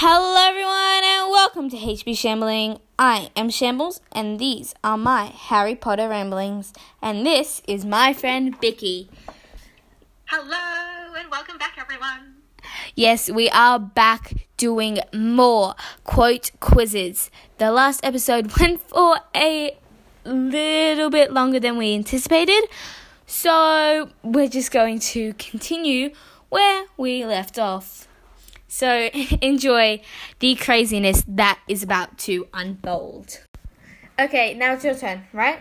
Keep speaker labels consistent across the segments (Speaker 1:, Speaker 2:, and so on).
Speaker 1: Hello, everyone, and welcome to HP Shambling. I am Shambles, and these are my Harry Potter ramblings. And this is my friend Vicky.
Speaker 2: Hello and welcome back, everyone.
Speaker 1: Yes, we are back doing more quote quizzes. The last episode went for a little bit longer than we anticipated, so we're just going to continue where we left off. So enjoy the craziness that is about to unfold. Okay, now it's your turn, right?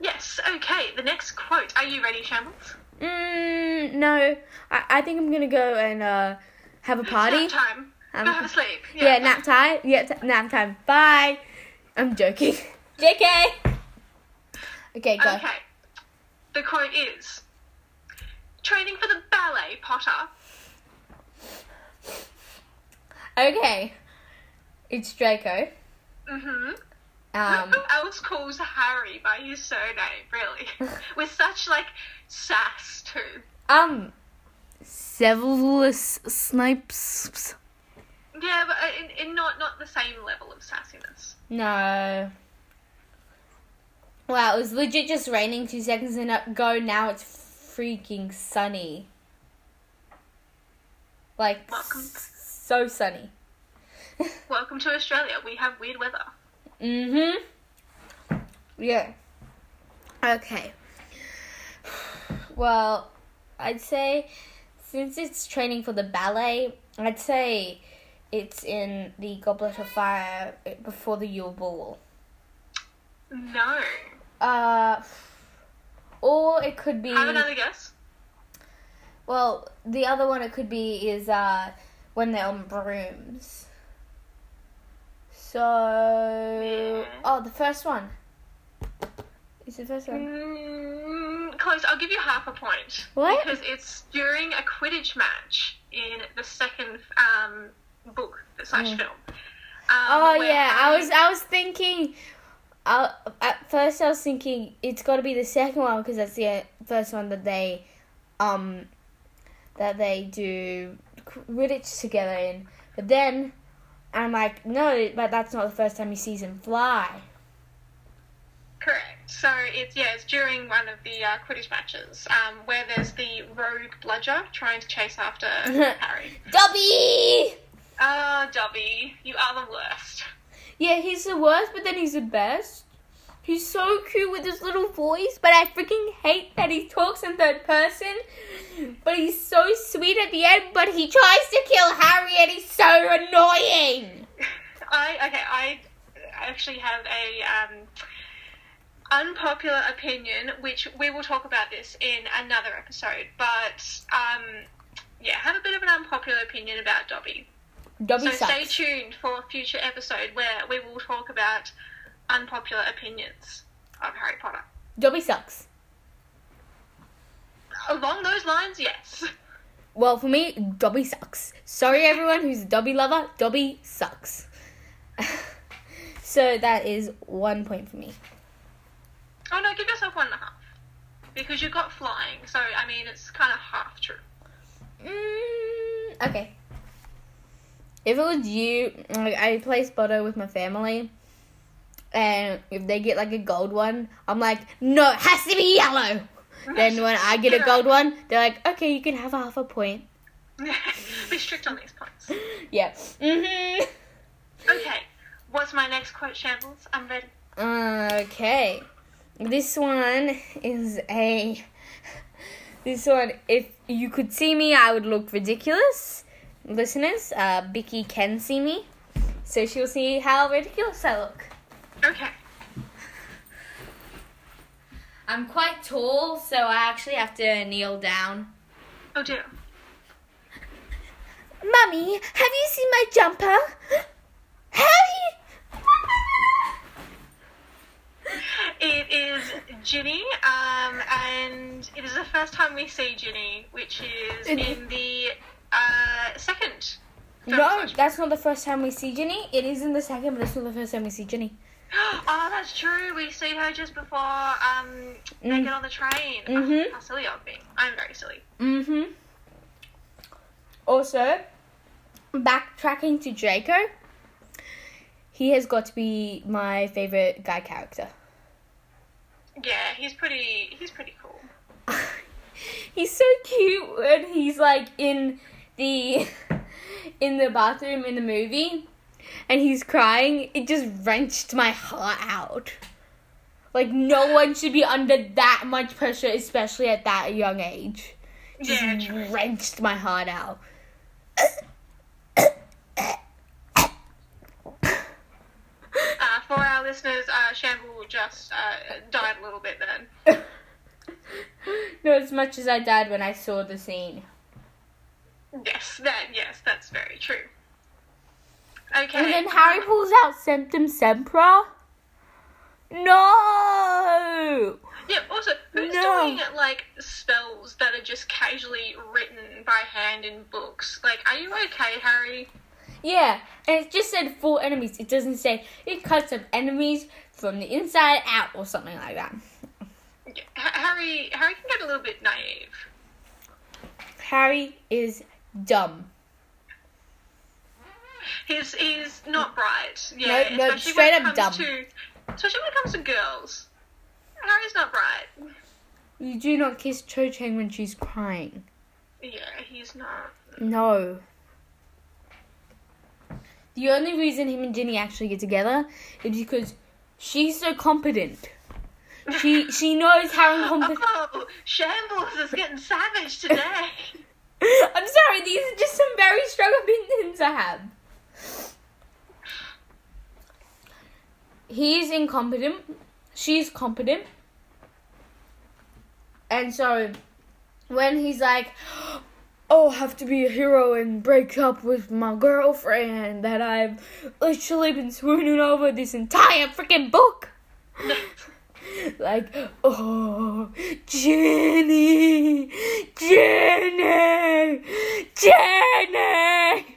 Speaker 2: Yes, okay, the next quote. Are you ready, Shambles?
Speaker 1: Mm, no, I, I think I'm gonna go and uh, have a party.
Speaker 2: Nap time.
Speaker 1: Um,
Speaker 2: Go have a sleep.
Speaker 1: Yeah, nap time. Yeah, t- nap time. Bye. I'm joking. JK. Okay, go.
Speaker 2: Okay. The quote is Training for the ballet, Potter.
Speaker 1: Okay. It's Draco.
Speaker 2: Mm-hmm.
Speaker 1: Um,
Speaker 2: Who else calls Harry by his surname, really? With such, like, sass, too.
Speaker 1: um, Severus Snape.
Speaker 2: Yeah, but uh, in, in not, not the same level of sassiness.
Speaker 1: No. Wow, it was legit just raining two seconds ago. Now it's freaking sunny. Like,
Speaker 2: Welcome.
Speaker 1: S- so sunny.
Speaker 2: Welcome to Australia. We have weird weather.
Speaker 1: Mm hmm. Yeah. Okay. Well, I'd say since it's training for the ballet, I'd say it's in the Goblet of Fire before the Yule Ball.
Speaker 2: No.
Speaker 1: Uh, or it could be.
Speaker 2: Have another guess.
Speaker 1: Well, the other one it could be is uh when they're on brooms. So, oh, the first one. Is the first one?
Speaker 2: Mm, close. I'll give you half a point.
Speaker 1: What?
Speaker 2: Because it's during a Quidditch match in the second um, book slash
Speaker 1: Mm.
Speaker 2: film. Um,
Speaker 1: Oh yeah, I was I was thinking. Uh, at first, I was thinking it's got to be the second one because that's the uh, first one that they, um, that they do Quidditch together in. But then, I'm like, no, but that's not the first time he sees him fly.
Speaker 2: Correct. So it's yeah, it's during one of the uh, Quidditch matches um, where there's the rogue bludger trying to chase after Harry.
Speaker 1: Dobby.
Speaker 2: Oh, Dobby, you are the worst.
Speaker 1: Yeah, he's the worst, but then he's the best. He's so cute with his little voice, but I freaking hate that he talks in third person. But he's so sweet at the end, but he tries to kill Harry and he's so annoying.
Speaker 2: I okay. I actually have a um, unpopular opinion, which we will talk about this in another episode. But um, yeah, have a bit of an unpopular opinion about Dobby.
Speaker 1: Dobby
Speaker 2: so
Speaker 1: sucks.
Speaker 2: stay tuned for a future episode where we will talk about unpopular opinions of Harry Potter.
Speaker 1: Dobby sucks.
Speaker 2: Along those lines, yes.
Speaker 1: Well, for me, Dobby sucks. Sorry, everyone who's a Dobby lover. Dobby sucks. so that is one point for me.
Speaker 2: Oh no, give yourself one and a half because you got flying. So I mean, it's kind of half true.
Speaker 1: Mm, okay. If it was you, like I play Spotto with my family, and if they get like a gold one, I'm like, no, it has to be yellow. Then when I get a gold one, they're like, okay, you can have half a point.
Speaker 2: Be strict on these points.
Speaker 1: Yeah. Mhm.
Speaker 2: Okay, what's my next quote, Shambles? I'm ready.
Speaker 1: Okay. This one is a. This one, if you could see me, I would look ridiculous. Listeners, uh, Vicky can see me, so she'll see how ridiculous I look.
Speaker 2: Okay.
Speaker 1: I'm quite tall, so I actually have to kneel down.
Speaker 2: Oh dear.
Speaker 1: Mummy, have you seen my jumper? Harry!
Speaker 2: It is Ginny, um, and it is the first time we see Ginny, which is
Speaker 1: In-
Speaker 2: in the uh, second.
Speaker 1: No, that's not the first time we see Ginny. It is in the second, but it's not the first time we see Ginny.
Speaker 2: Oh, that's true. We see her just before um, they
Speaker 1: Mm.
Speaker 2: get on the train. Oh,
Speaker 1: Mhm.
Speaker 2: how silly of me. I'm very silly.
Speaker 1: Mm-hmm. Also, backtracking to Draco, he has got to be my favorite guy character.
Speaker 2: Yeah, he's pretty. He's pretty cool.
Speaker 1: he's so cute when he's like in the in the bathroom in the movie and he's crying. It just wrenched my heart out. Like no one should be under that much pressure, especially at that young age. Just
Speaker 2: Yeah,
Speaker 1: wrenched my heart out.
Speaker 2: Uh, for our listeners, uh, Shamble just uh, died a little bit then.
Speaker 1: Not as much as I died when I saw the scene.
Speaker 2: Yes, that yes, that's very true. Okay.
Speaker 1: And then Harry pulls out Sectumsempra. No!
Speaker 2: Yeah. Also, who's
Speaker 1: No.
Speaker 2: doing like spells that are just casually written by hand in books? Like, are you okay, Harry?
Speaker 1: Yeah, and it just said for enemies. It doesn't say it cuts up enemies from the inside out or something like that.
Speaker 2: Yeah, Harry, Harry can get a little bit naive.
Speaker 1: Harry is dumb.
Speaker 2: He's he's not bright. Yeah,
Speaker 1: No, no,
Speaker 2: especially
Speaker 1: straight
Speaker 2: when it comes
Speaker 1: dumb.
Speaker 2: To, especially when it comes to girls. Harry's not bright.
Speaker 1: You do not kiss Cho Chang when she's crying.
Speaker 2: Yeah, he's not.
Speaker 1: No. The only reason him and Ginny actually get together is because she's so competent. She she knows how incompetent.
Speaker 2: Oh, Shambles is getting savage today.
Speaker 1: I'm sorry, these are just some very strong opinions I have. He's incompetent. She's competent. And so, when he's like, oh, I have to be a hero and break up with my girlfriend that I've literally been swooning over this entire freaking book. like, oh, Ginny, Ginny, Ginny.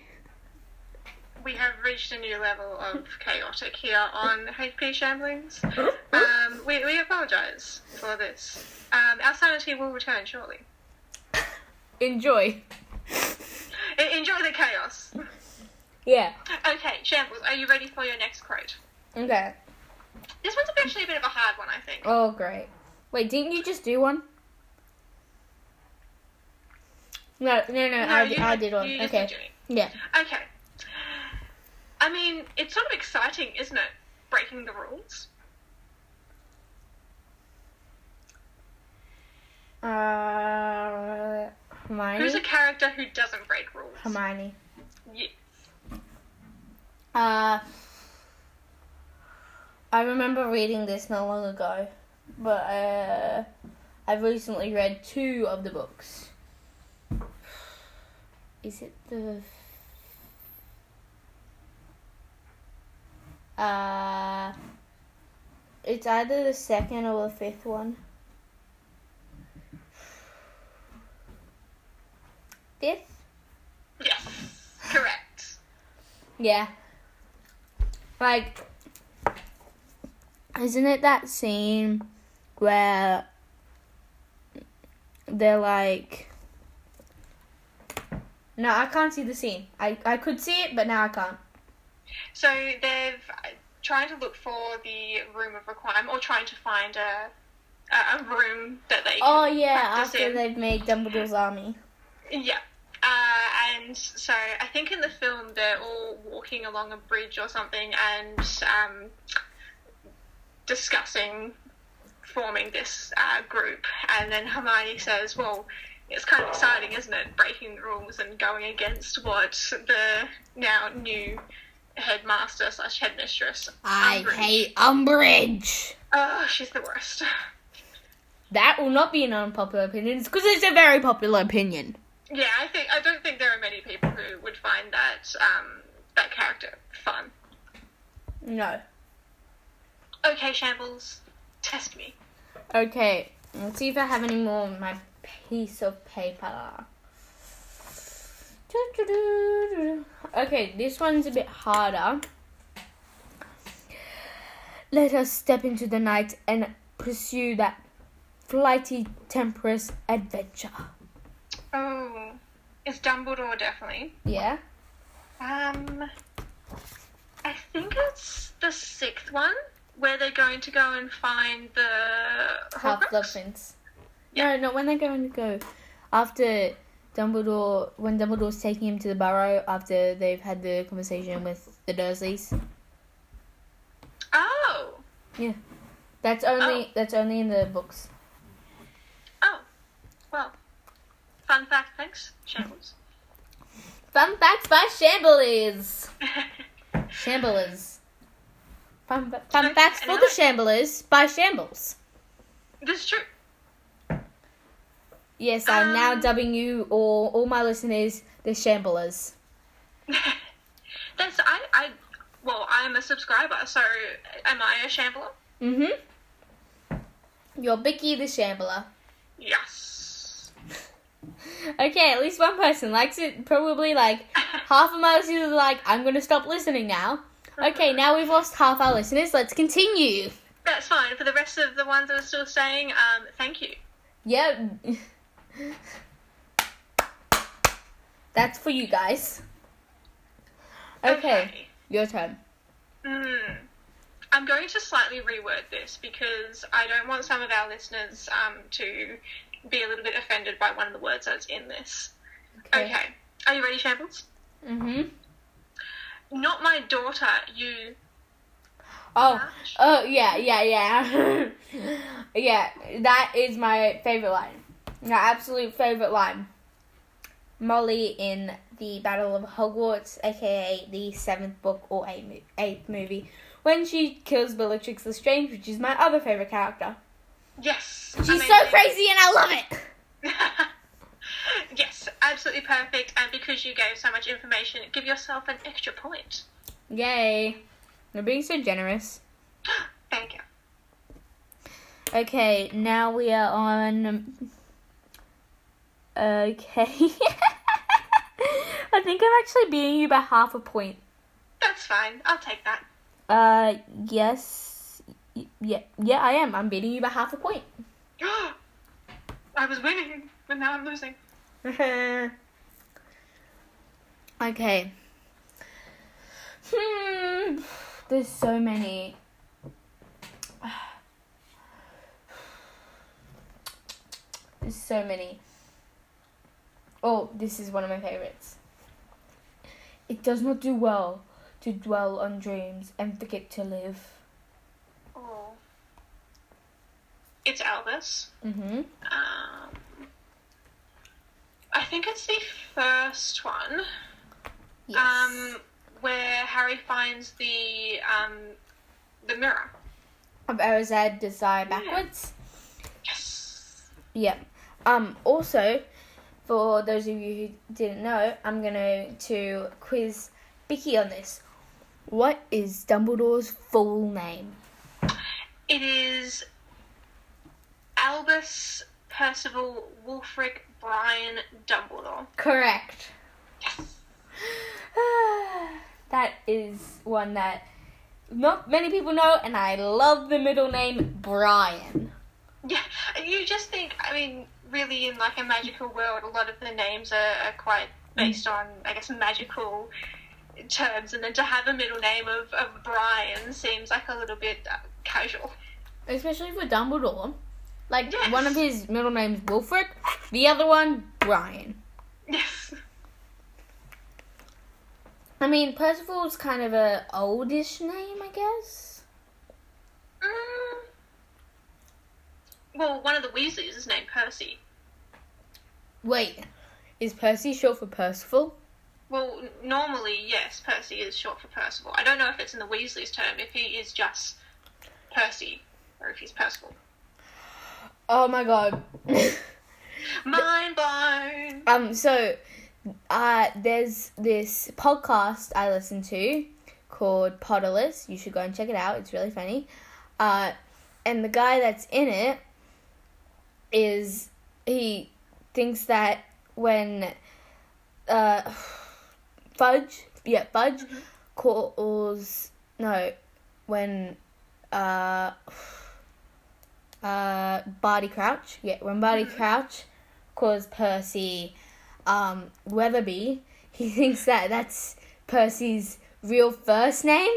Speaker 2: We have reached a new level of chaotic here on HP Shamblings. Um, we, we apologise for this. Um, our sanity will return shortly.
Speaker 1: Enjoy.
Speaker 2: E- enjoy the chaos.
Speaker 1: Yeah.
Speaker 2: Okay, Shambles, are you ready for your next quote?
Speaker 1: Okay.
Speaker 2: This one's actually a bit of a hard one, I think.
Speaker 1: Oh, great. Wait, didn't you just do one? No, no, no, I,
Speaker 2: you
Speaker 1: I
Speaker 2: did-
Speaker 1: did one. Okay. Yeah.
Speaker 2: Okay. I mean, it's sort of exciting, isn't it? Breaking the rules.
Speaker 1: Uh, Hermione.
Speaker 2: Who's a character who doesn't break rules?
Speaker 1: Hermione.
Speaker 2: Yeah.
Speaker 1: Uh, I remember reading this not long ago, but uh, I've recently read two of the books. Is it the? Uh, it's either the second or the fifth one. Fifth?
Speaker 2: Yes. Correct.
Speaker 1: Yeah. Like, isn't it that scene where they're like. No, I can't see the scene. I, I could see it, but now I can't.
Speaker 2: So they've uh, trying to look for the room of requirement, or trying to find a a, room that they.
Speaker 1: Oh, yeah, after
Speaker 2: in.
Speaker 1: they've made Dumbledore's army.
Speaker 2: Yeah. Uh, and so I think in the film they're all walking along a bridge or something and um, discussing forming this uh, group. And then Hermione says, "Well, it's kind of exciting, isn't it? Breaking the rules and going against what the now new headmaster slash headmistress.
Speaker 1: I
Speaker 2: Umbridge-
Speaker 1: hate Umbridge.
Speaker 2: Oh, she's the worst.
Speaker 1: That will not be an unpopular opinion because it's a very popular opinion.
Speaker 2: Yeah, I think I don't think there are many people who would find that um, that character fun.
Speaker 1: No.
Speaker 2: Okay, Shambles, test me.
Speaker 1: Okay, let's see if I have any more on my piece of paper. Okay, this one's a bit harder. Let us step into the night and pursue that flighty temperous adventure.
Speaker 2: Oh, it's Dumbledore definitely.
Speaker 1: Yeah?
Speaker 2: Um, I think it's the sixth one where they're going to go and find the
Speaker 1: Half
Speaker 2: Horcrux.
Speaker 1: Prince.
Speaker 2: Yeah.
Speaker 1: No, not when they're going to go. After Dumbledore, when Dumbledore's taking him to the Burrow after they've had the conversation with the Dursleys.
Speaker 2: Oh, Yeah,
Speaker 1: That's only
Speaker 2: Oh.
Speaker 1: that's only in the books.
Speaker 2: oh, well, fun fact. Thanks, Shambles.
Speaker 1: Fun facts by Shamblers. Shamblers. Fun, fun facts for the. Shamblers by Shambles.
Speaker 2: this is true.
Speaker 1: Yes, I'm now
Speaker 2: Um,
Speaker 1: dubbing you all all my listeners the Shamblers.
Speaker 2: That's I. I. Well, I'm a subscriber, so am I a shambler?
Speaker 1: Mm-hmm. You're Vicky the Shambler.
Speaker 2: Yes.
Speaker 1: Okay, at least one person likes it. Probably like half of my listeners are like, I'm gonna stop listening now. Okay, now we've lost half our listeners. Let's continue.
Speaker 2: That's fine. For the rest of the ones that are still staying, um, thank you.
Speaker 1: Yeah. That's for you guys. Okay, your turn.
Speaker 2: Mm. I'm going to slightly reword this because I don't want some of our listeners um, to be a little bit offended by one of the words that's in this. Okay. Are you ready, Shambles?
Speaker 1: Mm Mhm.
Speaker 2: Not my daughter, you.
Speaker 1: Oh. Oh yeah, yeah, yeah. yeah, that is my favorite line. My absolute favorite line. Molly in the Battle of Hogwarts, aka the seventh book or eighth, eighth movie, when she kills Bellatrix Lestrange, which is my other favorite character.
Speaker 2: Yes.
Speaker 1: She's so crazy and I love it.
Speaker 2: yes, absolutely perfect. And because you gave so much information, give yourself an extra point.
Speaker 1: Yay. You're being so generous.
Speaker 2: Thank you.
Speaker 1: Okay, now we are on. Okay. I think I'm actually beating you by half a point.
Speaker 2: That's fine. I'll take that.
Speaker 1: Uh, yes. Y- Yeah, yeah, I am. I'm beating you by half a point.
Speaker 2: I was winning, but now I'm losing.
Speaker 1: okay. Hmm. There's so many. There's so many. Oh, this is one of my favorites. It does not do well to dwell on dreams and forget to live.
Speaker 2: Oh. It's Albus.
Speaker 1: Mm-hmm.
Speaker 2: Um, I think it's the first one.
Speaker 1: Yes.
Speaker 2: Um, where Harry finds the um, the mirror.
Speaker 1: of Erised Desire backwards.
Speaker 2: Yes.
Speaker 1: Yep. Um. Also, for those of you who didn't know, I'm gonna to quiz Vicky on this. What is Dumbledore's full name?
Speaker 2: It is Albus Percival Wulfric Brian Dumbledore.
Speaker 1: Correct.
Speaker 2: Yes.
Speaker 1: that is one that not many people know, and I love the middle name Brian.
Speaker 2: Yeah, you just think, I mean, really in like a magical world, a lot of the names are, are quite based on, I guess, magical terms, and then to have a middle name of, of Brian seems like a little bit uh, casual.
Speaker 1: Especially for Dumbledore. Like
Speaker 2: Yes.
Speaker 1: one of his middle names Wilfred, the other one Brian.
Speaker 2: Yes.
Speaker 1: I mean, Percival's kind of a oldish name, I guess.
Speaker 2: Mm. Well, one of the Weasleys is named Percy.
Speaker 1: Wait, is Percy short for Percival?
Speaker 2: Well, normally, yes, Percy is short for Percival. I don't know if it's in the Weasley's term, if he is just Percy, or if he's Percival.
Speaker 1: Oh my god.
Speaker 2: Mind blown!
Speaker 1: um, so, uh, there's this podcast I listen to called Potterless. You should go and check it out. It's really funny. Uh, and the guy that's in it is he thinks that when uh Fudge, yeah, Fudge calls no when uh uh Barty Crouch, yeah, when Barty Crouch calls Percy um Weatherby, he thinks that that's Percy's real first name,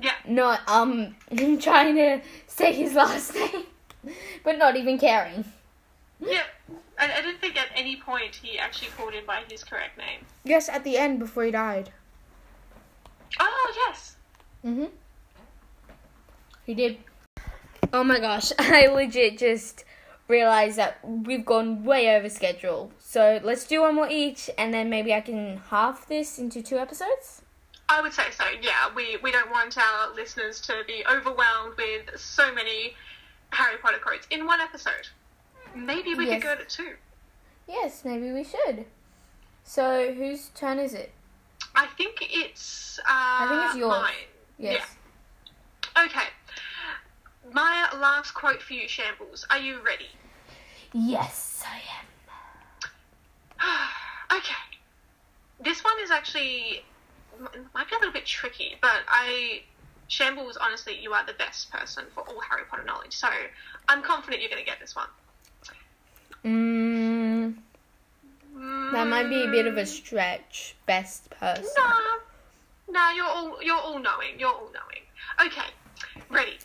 Speaker 2: Yeah.
Speaker 1: not um him trying to say his last name, but not even caring.
Speaker 2: Yeah. I, I didn't think at any point he actually called him by his correct name.
Speaker 1: Yes, at the end before he died.
Speaker 2: Oh, yes.
Speaker 1: Mhm. He did. Oh my gosh, I legit just realized that we've gone way over schedule. So let's do one more each, and then maybe I can half this into two episodes.
Speaker 2: I would say so, yeah. We, we don't want our listeners to be overwhelmed with so many Harry Potter quotes in one episode. Maybe we
Speaker 1: Yes.
Speaker 2: could go to two.
Speaker 1: Yes, maybe we should. So whose turn is it?
Speaker 2: I think it's. Uh,
Speaker 1: think it's yours.
Speaker 2: Mine.
Speaker 1: Yes.
Speaker 2: Okay. My last quote for you, Shambles. Are you ready?
Speaker 1: Yes, I am.
Speaker 2: okay. This one is actually might be a little bit tricky, but I Shambles. Honestly, you are the best person for all Harry Potter knowledge, so I'm confident you're going to get this one.
Speaker 1: Mm, that might be a bit of a stretch. Best person.
Speaker 2: No, no, you're all you're all knowing. You're all knowing. Okay, ready.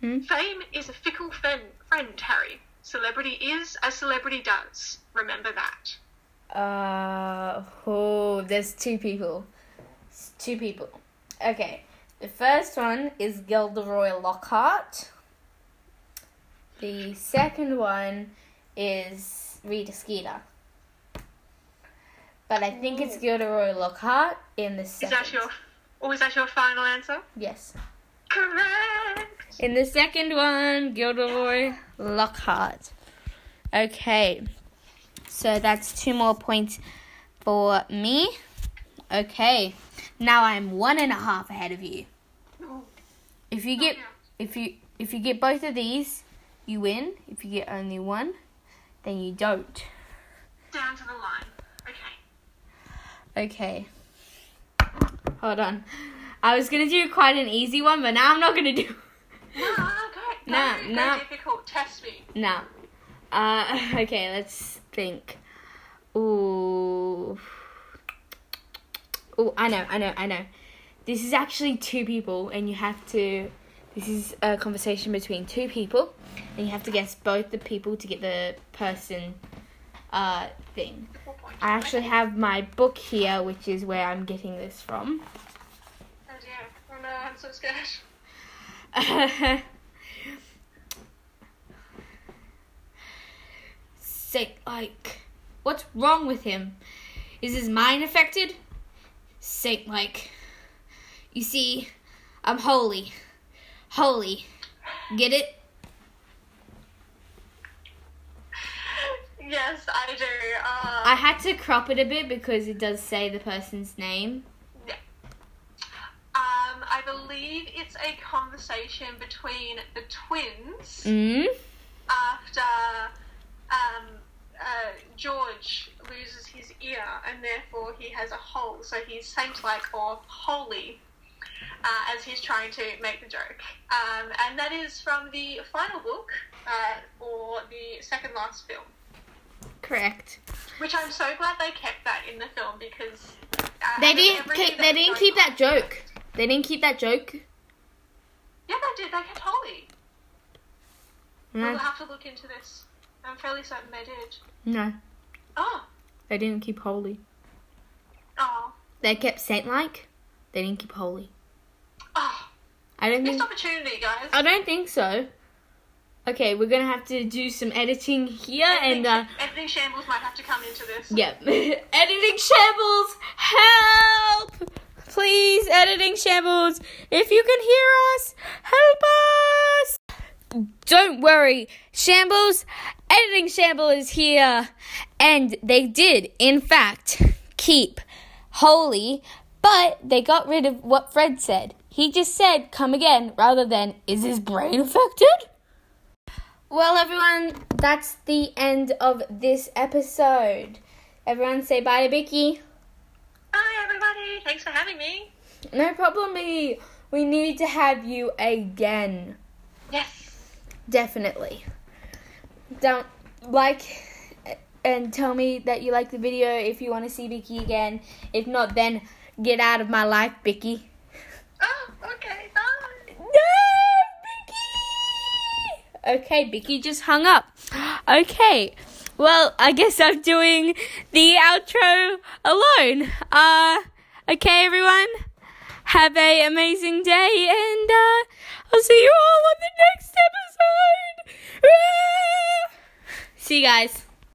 Speaker 1: Hmm?
Speaker 2: Fame is a fickle friend, friend, Harry. Celebrity is as celebrity does. Remember that.
Speaker 1: Uh, oh, there's two people. It's two people. Okay, the first one is Gilderoy Lockhart. The second one is Rita Skeeter. But I think it's Gilderoy Lockhart in the
Speaker 2: Is that your, is that your final answer?
Speaker 1: Yes.
Speaker 2: Correct.
Speaker 1: In the second one, Gilderoy Lockhart. Okay. So that's two more points for me. Okay. Now I'm one and a half ahead of you. If you get if you if you get both of these, you win. If you get only one, then you don't.
Speaker 2: Down to the line. Okay.
Speaker 1: Okay. Hold on. I was gonna do quite an easy one, but now I'm not gonna do.
Speaker 2: No, go, go
Speaker 1: nah.
Speaker 2: difficult. Test me.
Speaker 1: No. Uh, okay, let's think. Ooh. Ooh, I know, I know, I know. This is actually two people, and you have to. This is a conversation between two people, and you have to guess both the people to get the person uh, thing. I actually have my book here, which is where I'm getting this from.
Speaker 2: Oh dear. Oh no, I'm so scared.
Speaker 1: Say, like, what's wrong with him? Is his mind affected? Say, like, you see, I'm holy. Holy. Get it?
Speaker 2: Yes, I do. Uh,
Speaker 1: I had to crop it a bit because it does say the person's name.
Speaker 2: Um, I believe it's a conversation between the twins
Speaker 1: Mm?
Speaker 2: after um, uh, George loses his ear and therefore he has a hole, so he's saint-like or holy uh, as he's trying to make the joke. Um, and that is from the final book uh, or the second last film.
Speaker 1: Correct.
Speaker 2: Which I'm so glad they kept that in the film because uh,
Speaker 1: They didn't keep,
Speaker 2: that
Speaker 1: they didn't keep
Speaker 2: on-
Speaker 1: that joke. They didn't keep that joke.
Speaker 2: Yeah, they did. They kept Holly.
Speaker 1: No.
Speaker 2: We'll have to look into this. I'm fairly certain they did.
Speaker 1: No.
Speaker 2: Oh,
Speaker 1: They didn't keep holy.
Speaker 2: oh,
Speaker 1: They kept saint like. They didn't keep holy.
Speaker 2: oh!
Speaker 1: I don't think
Speaker 2: Missed opportunity, guys.
Speaker 1: I don't think so. Okay, we're gonna have to do some editing here and uh
Speaker 2: editing shambles might have to come into this.
Speaker 1: Yep. editing shambles help! Please, editing shambles, if you can hear us, help us! Don't worry, Shambles, editing shamble is here. And they did, in fact, keep holy, but they got rid of what Fred said. He just said, come again, rather than, is his brain affected? Well, everyone, that's the end of this episode. Everyone say bye to Vicky.
Speaker 2: Hi, everybody. Thanks for having me.
Speaker 1: No problem, Vicky. We need to have you again.
Speaker 2: Yes.
Speaker 1: Definitely. Don't like and tell me that you like the video if you want to see Vicky again. If not, then get out of my life, Vicky.
Speaker 2: Oh, okay. Bye.
Speaker 1: No, Vicky. Okay, Vicky just hung up. Okay. Well, I guess I'm doing the outro alone. Uh, okay, everyone. Have a amazing day, and uh, I'll see you all on the next episode. Ah! See you guys.